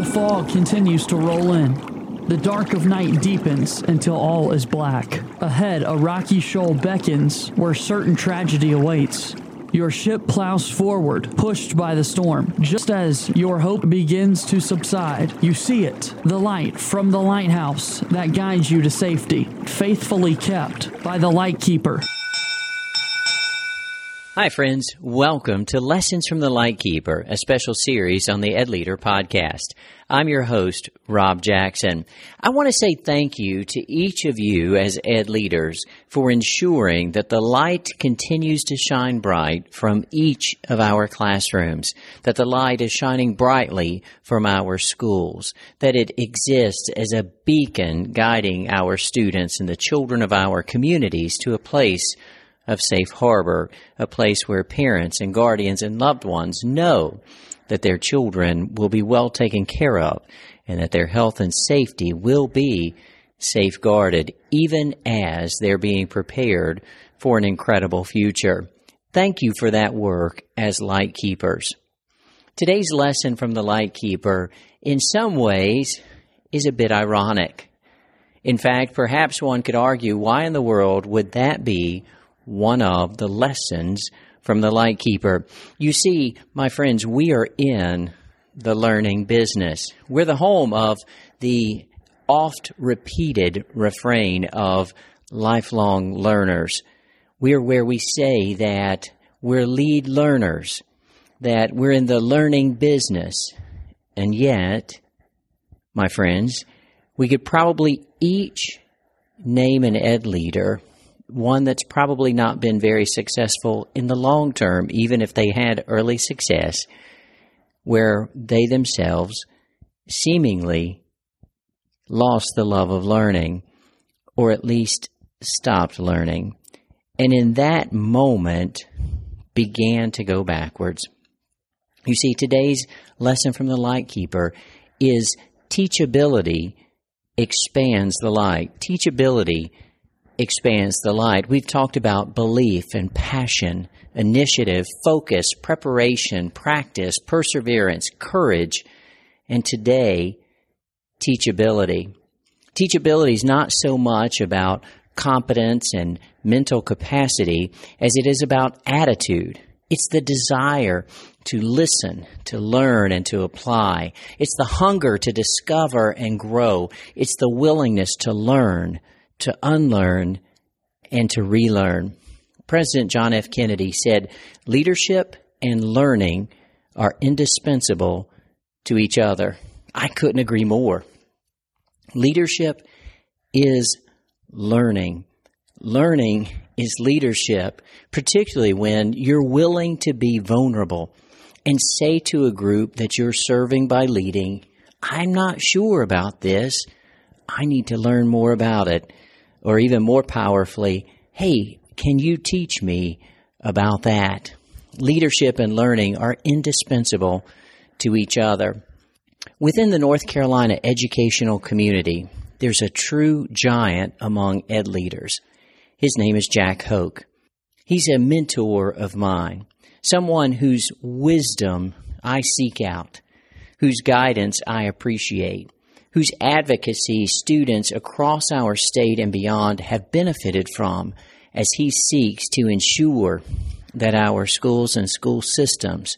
The fog continues to roll in. The dark of night deepens until all is black. Ahead, a rocky shoal beckons where certain tragedy awaits. Your ship plows forward, pushed by the storm. Just as your hope begins to subside, you see it the light from the lighthouse that guides you to safety, faithfully kept by the lightkeeper. Hi, friends. Welcome to Lessons from the Lightkeeper, a special series on the Ed Leader podcast. I'm your host, Rob Jackson. I want to say thank you to each of you as Ed Leaders for ensuring that the light continues to shine bright from each of our classrooms, that the light is shining brightly from our schools, that it exists as a beacon guiding our students and the children of our communities to a place of Safe Harbor, a place where parents and guardians and loved ones know that their children will be well taken care of and that their health and safety will be safeguarded even as they're being prepared for an incredible future. Thank you for that work as light keepers. Today's lesson from the light keeper in some ways is a bit ironic. In fact, perhaps one could argue why in the world would that be one of the lessons from the lightkeeper. You see, my friends, we are in the learning business. We're the home of the oft repeated refrain of lifelong learners. We're where we say that we're lead learners, that we're in the learning business. And yet, my friends, we could probably each name an ed leader one that's probably not been very successful in the long term, even if they had early success, where they themselves seemingly lost the love of learning, or at least stopped learning, and in that moment began to go backwards. You see, today's lesson from the Lightkeeper is teachability expands the light. Teachability expands the light. We've talked about belief and passion, initiative, focus, preparation, practice, perseverance, courage, and today, teachability. Teachability is not so much about competence and mental capacity as it is about attitude. It's the desire to listen, to learn, and to apply. It's the hunger to discover and grow. It's the willingness to learn, to unlearn and to relearn. President John F. Kennedy said, Leadership and learning are indispensable to each other. I couldn't agree more. Leadership is learning. Learning is leadership, particularly when you're willing to be vulnerable and say to a group that you're serving by leading, I'm not sure about this. I need to learn more about it or even more powerfully, hey, can you teach me about that? Leadership and learning are indispensable to each other. Within the North Carolina educational community, there's a true giant among ed leaders. His name is Jack Hoke. He's a mentor of mine, someone whose wisdom I seek out, whose guidance I appreciate whose advocacy students across our state and beyond have benefited from as he seeks to ensure that our schools and school systems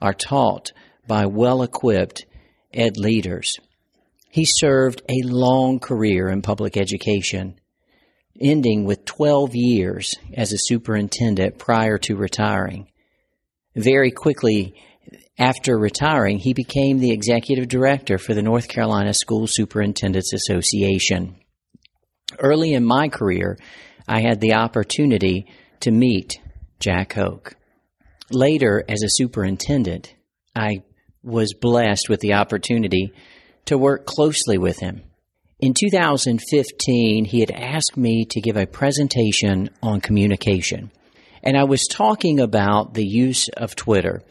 are taught by well equipped ed leaders. He served a long career in public education, ending with 12 years as a superintendent prior to retiring. Very quickly, after retiring, he became the executive director for the North Carolina School Superintendents Association. Early in my career, I had the opportunity to meet Jack Hoke. Later, as a superintendent, I was blessed with the opportunity to work closely with him. In 2015, he had asked me to give a presentation on communication. And I was talking about the use of Twitter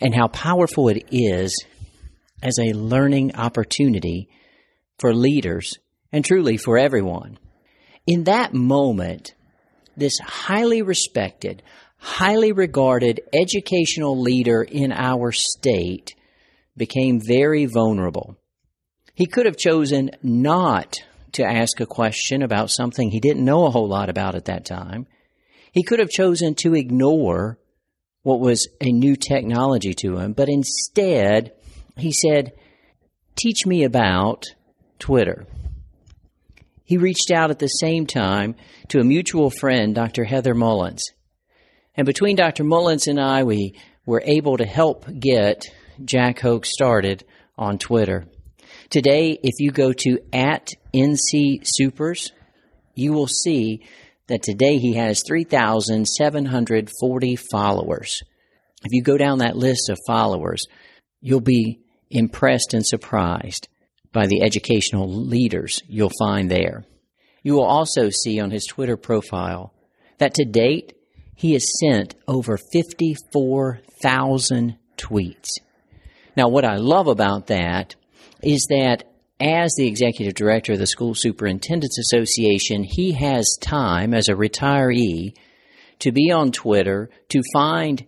and how powerful it is as a learning opportunity for leaders and truly for everyone. In that moment, this highly respected, highly regarded educational leader in our state became very vulnerable. He could have chosen not to ask a question about something he didn't know a whole lot about at that time. He could have chosen to ignore what was a new technology to him, but instead he said, Teach me about Twitter. He reached out at the same time to a mutual friend, Dr. Heather Mullins. And between Dr. Mullins and I, we were able to help get Jack Hoke started on Twitter. Today, if you go to at NC Supers, you will see that today he has 3,740 followers. If you go down that list of followers, you'll be impressed and surprised by the educational leaders you'll find there. You will also see on his Twitter profile that to date, he has sent over 54,000 tweets. Now, what I love about that is that as the executive director of the School Superintendents Association, he has time as a retiree to be on Twitter to find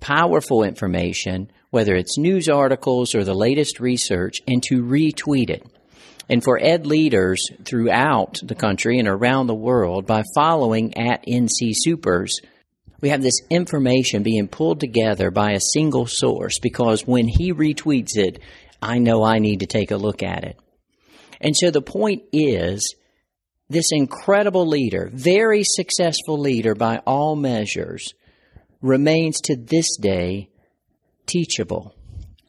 powerful information, whether it's news articles or the latest research, and to retweet it. And for ed leaders throughout the country and around the world, by following at NC Supers, we have this information being pulled together by a single source because when he retweets it, I know I need to take a look at it. And so the point is, this incredible leader, very successful leader by all measures, remains to this day teachable.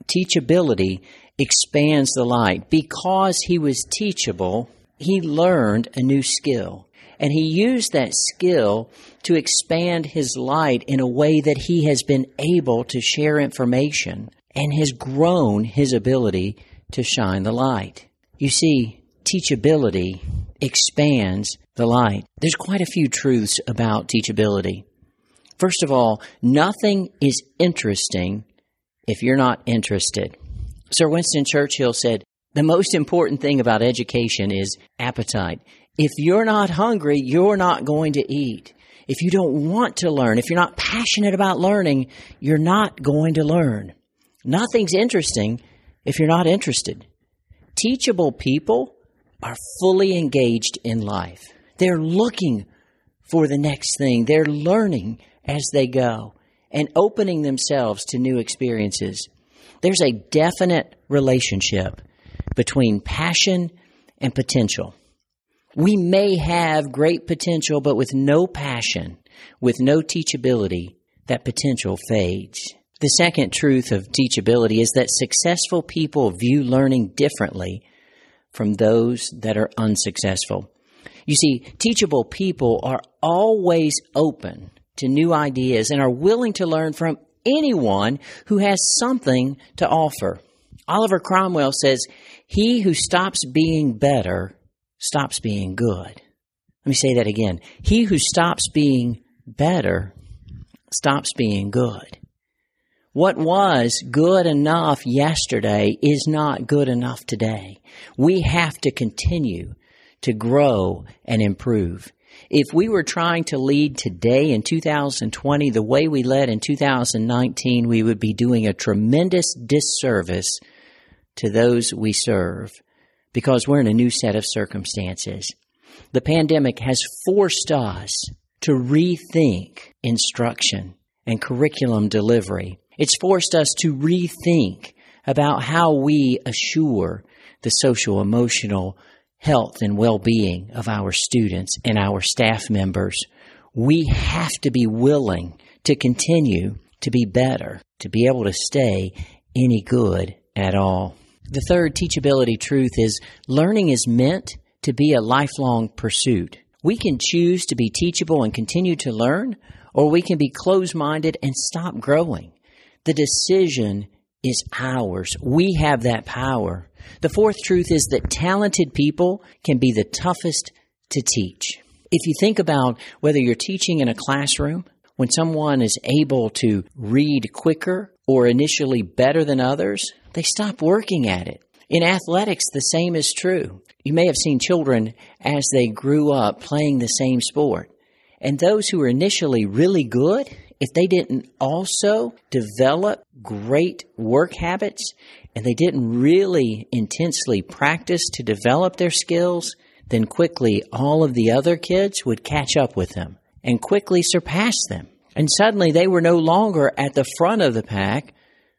Teachability expands the light. Because he was teachable, he learned a new skill. And he used that skill to expand his light in a way that he has been able to share information and has grown his ability to shine the light. You see, teachability expands the light. There's quite a few truths about teachability. First of all, nothing is interesting if you're not interested. Sir Winston Churchill said, the most important thing about education is appetite. If you're not hungry, you're not going to eat. If you don't want to learn, if you're not passionate about learning, you're not going to learn. Nothing's interesting if you're not interested. Teachable people are fully engaged in life. They're looking for the next thing. They're learning as they go and opening themselves to new experiences. There's a definite relationship between passion and potential. We may have great potential, but with no passion, with no teachability, that potential fades. The second truth of teachability is that successful people view learning differently from those that are unsuccessful. You see, teachable people are always open to new ideas and are willing to learn from anyone who has something to offer. Oliver Cromwell says, He who stops being better stops being good. Let me say that again. He who stops being better stops being good. What was good enough yesterday is not good enough today. We have to continue to grow and improve. If we were trying to lead today in 2020 the way we led in 2019, we would be doing a tremendous disservice to those we serve because we're in a new set of circumstances. The pandemic has forced us to rethink instruction and curriculum delivery. It's forced us to rethink about how we assure the social emotional health and well-being of our students and our staff members. We have to be willing to continue to be better, to be able to stay any good at all. The third teachability truth is learning is meant to be a lifelong pursuit. We can choose to be teachable and continue to learn, or we can be closed minded and stop growing. The decision is ours. We have that power. The fourth truth is that talented people can be the toughest to teach. If you think about whether you're teaching in a classroom, when someone is able to read quicker or initially better than others, they stop working at it. In athletics, the same is true. You may have seen children as they grew up playing the same sport. And those who were initially really good if they didn't also develop great work habits and they didn't really intensely practice to develop their skills, then quickly all of the other kids would catch up with them and quickly surpass them. And suddenly they were no longer at the front of the pack,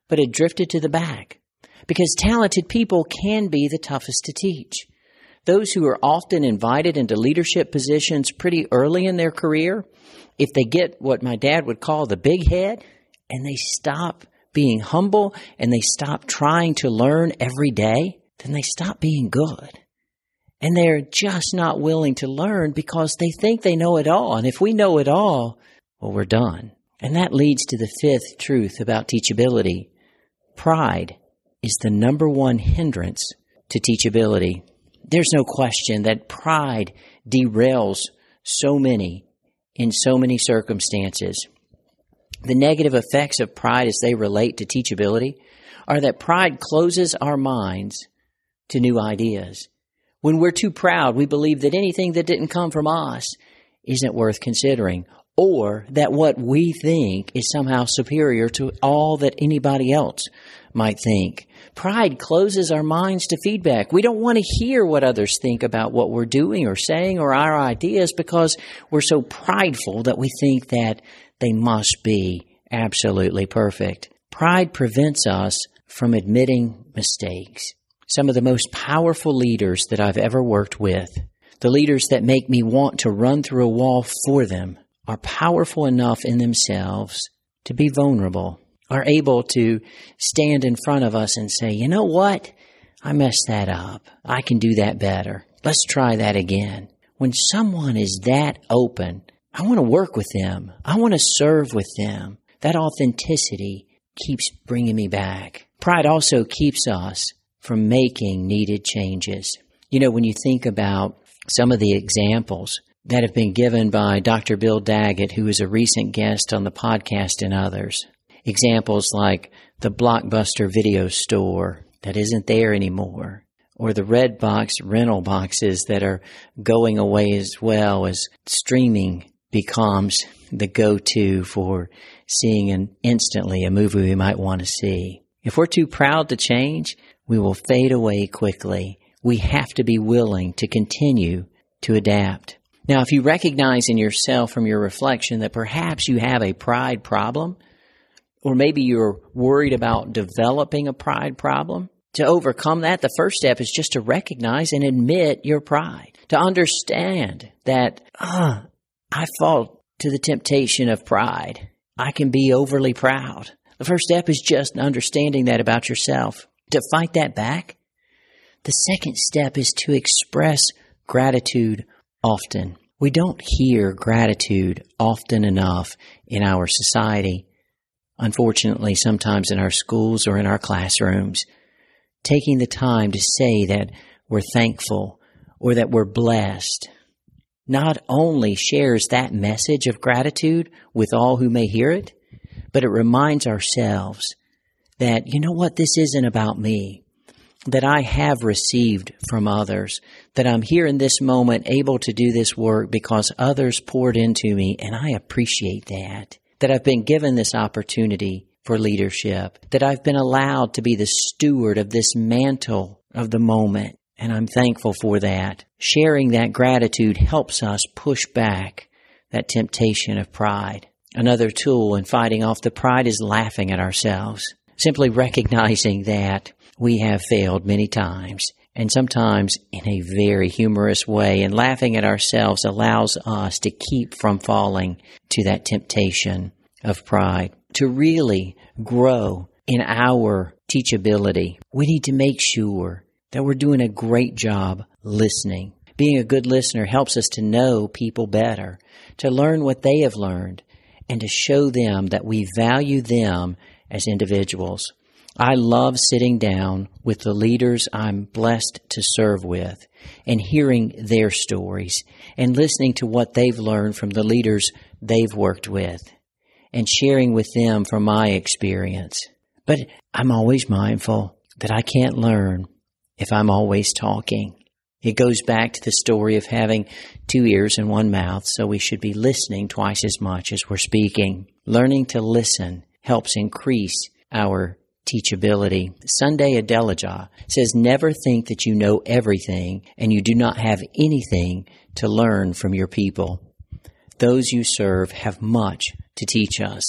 but had drifted to the back. Because talented people can be the toughest to teach. Those who are often invited into leadership positions pretty early in their career, if they get what my dad would call the big head and they stop being humble and they stop trying to learn every day, then they stop being good. And they're just not willing to learn because they think they know it all. And if we know it all, well, we're done. And that leads to the fifth truth about teachability. Pride is the number one hindrance to teachability. There's no question that pride derails so many in so many circumstances. The negative effects of pride as they relate to teachability are that pride closes our minds to new ideas. When we're too proud, we believe that anything that didn't come from us isn't worth considering, or that what we think is somehow superior to all that anybody else might think. Pride closes our minds to feedback. We don't want to hear what others think about what we're doing or saying or our ideas because we're so prideful that we think that they must be absolutely perfect. Pride prevents us from admitting mistakes some of the most powerful leaders that I've ever worked with, the leaders that make me want to run through a wall for them, are powerful enough in themselves to be vulnerable, are able to stand in front of us and say, you know what? I messed that up. I can do that better. Let's try that again. When someone is that open, I want to work with them. I want to serve with them. That authenticity keeps bringing me back. Pride also keeps us from making needed changes. You know, when you think about some of the examples that have been given by Dr. Bill Daggett, who is a recent guest on the podcast, and others, examples like the Blockbuster video store that isn't there anymore, or the Redbox rental boxes that are going away as well as streaming becomes the go-to for seeing an instantly a movie we might want to see. If we're too proud to change, we will fade away quickly. We have to be willing to continue to adapt. Now, if you recognize in yourself from your reflection that perhaps you have a pride problem, or maybe you're worried about developing a pride problem, to overcome that, the first step is just to recognize and admit your pride. To understand that, ah, I fall to the temptation of pride. I can be overly proud. The first step is just understanding that about yourself to fight that back, the second step is to express gratitude often. We don't hear gratitude often enough in our society. Unfortunately, sometimes in our schools or in our classrooms, taking the time to say that we're thankful or that we're blessed not only shares that message of gratitude with all who may hear it, but it reminds ourselves that, you know what, this isn't about me, that I have received from others, that I'm here in this moment able to do this work because others poured into me, and I appreciate that, that I've been given this opportunity for leadership, that I've been allowed to be the steward of this mantle of the moment. And I'm thankful for that. Sharing that gratitude helps us push back that temptation of pride. Another tool in fighting off the pride is laughing at ourselves simply recognizing that we have failed many times and sometimes in a very humorous way and laughing at ourselves allows us to keep from falling to that temptation of pride. To really grow in our teachability, we need to make sure that we're doing a great job listening. Being a good listener helps us to know people better, to learn what they have learned, and to show them that we value them as individuals. I love sitting down with the leaders I'm blessed to serve with and hearing their stories and listening to what they've learned from the leaders they've worked with and sharing with them from my experience. But I'm always mindful that I can't learn if I'm always talking. It goes back to the story of having two ears and one mouth, so we should be listening twice as much as we're speaking. Learning to listen helps increase our teachability. Sunday Adelaja says, Never think that you know everything and you do not have anything to learn from your people. Those you serve have much to teach us.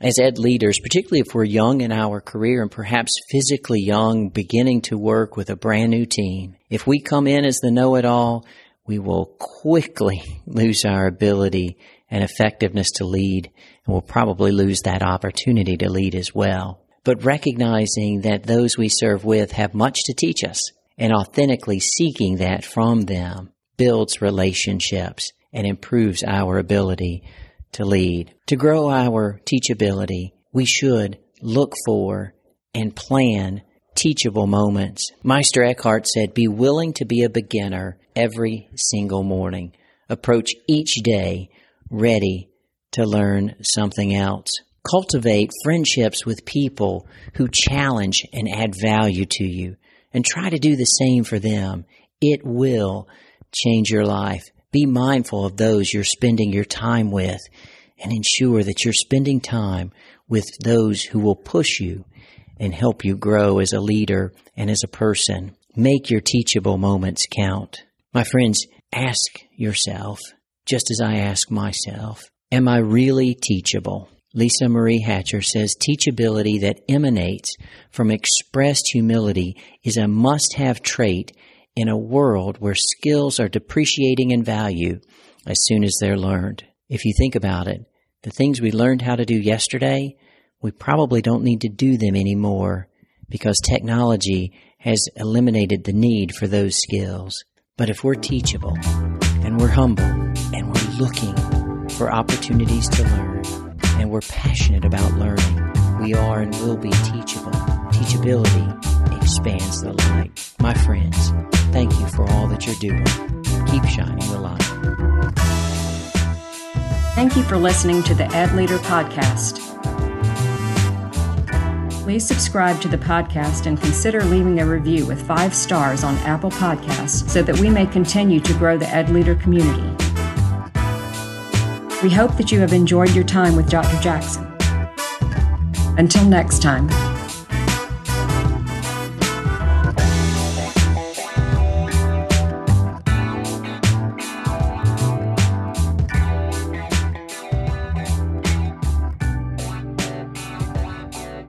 As ed leaders, particularly if we're young in our career and perhaps physically young, beginning to work with a brand new team, if we come in as the know it all, we will quickly lose our ability and effectiveness to lead, and we'll probably lose that opportunity to lead as well. But recognizing that those we serve with have much to teach us and authentically seeking that from them builds relationships and improves our ability to lead. To grow our teachability, we should look for and plan teachable moments. Meister Eckhart said, be willing to be a beginner every single morning. Approach each day ready to learn something else. Cultivate friendships with people who challenge and add value to you and try to do the same for them. It will change your life. Be mindful of those you're spending your time with and ensure that you're spending time with those who will push you and help you grow as a leader and as a person. Make your teachable moments count. My friends, ask yourself, just as I ask myself, am I really teachable? Lisa Marie Hatcher says teachability that emanates from expressed humility is a must have trait in a world where skills are depreciating in value as soon as they're learned. If you think about it, the things we learned how to do yesterday, we probably don't need to do them anymore because technology has eliminated the need for those skills. But if we're teachable and we're humble and we're looking for opportunities to learn and we're passionate about learning, we are and will be teachable. Teachability expands the light. My friends, thank you for all that you're doing. Keep shining the light. Thank you for listening to the Ed Leader Podcast. Please subscribe to the podcast and consider leaving a review with five stars on Apple Podcasts so that we may continue to grow the Ed Leader community. We hope that you have enjoyed your time with Dr. Jackson. Until next time.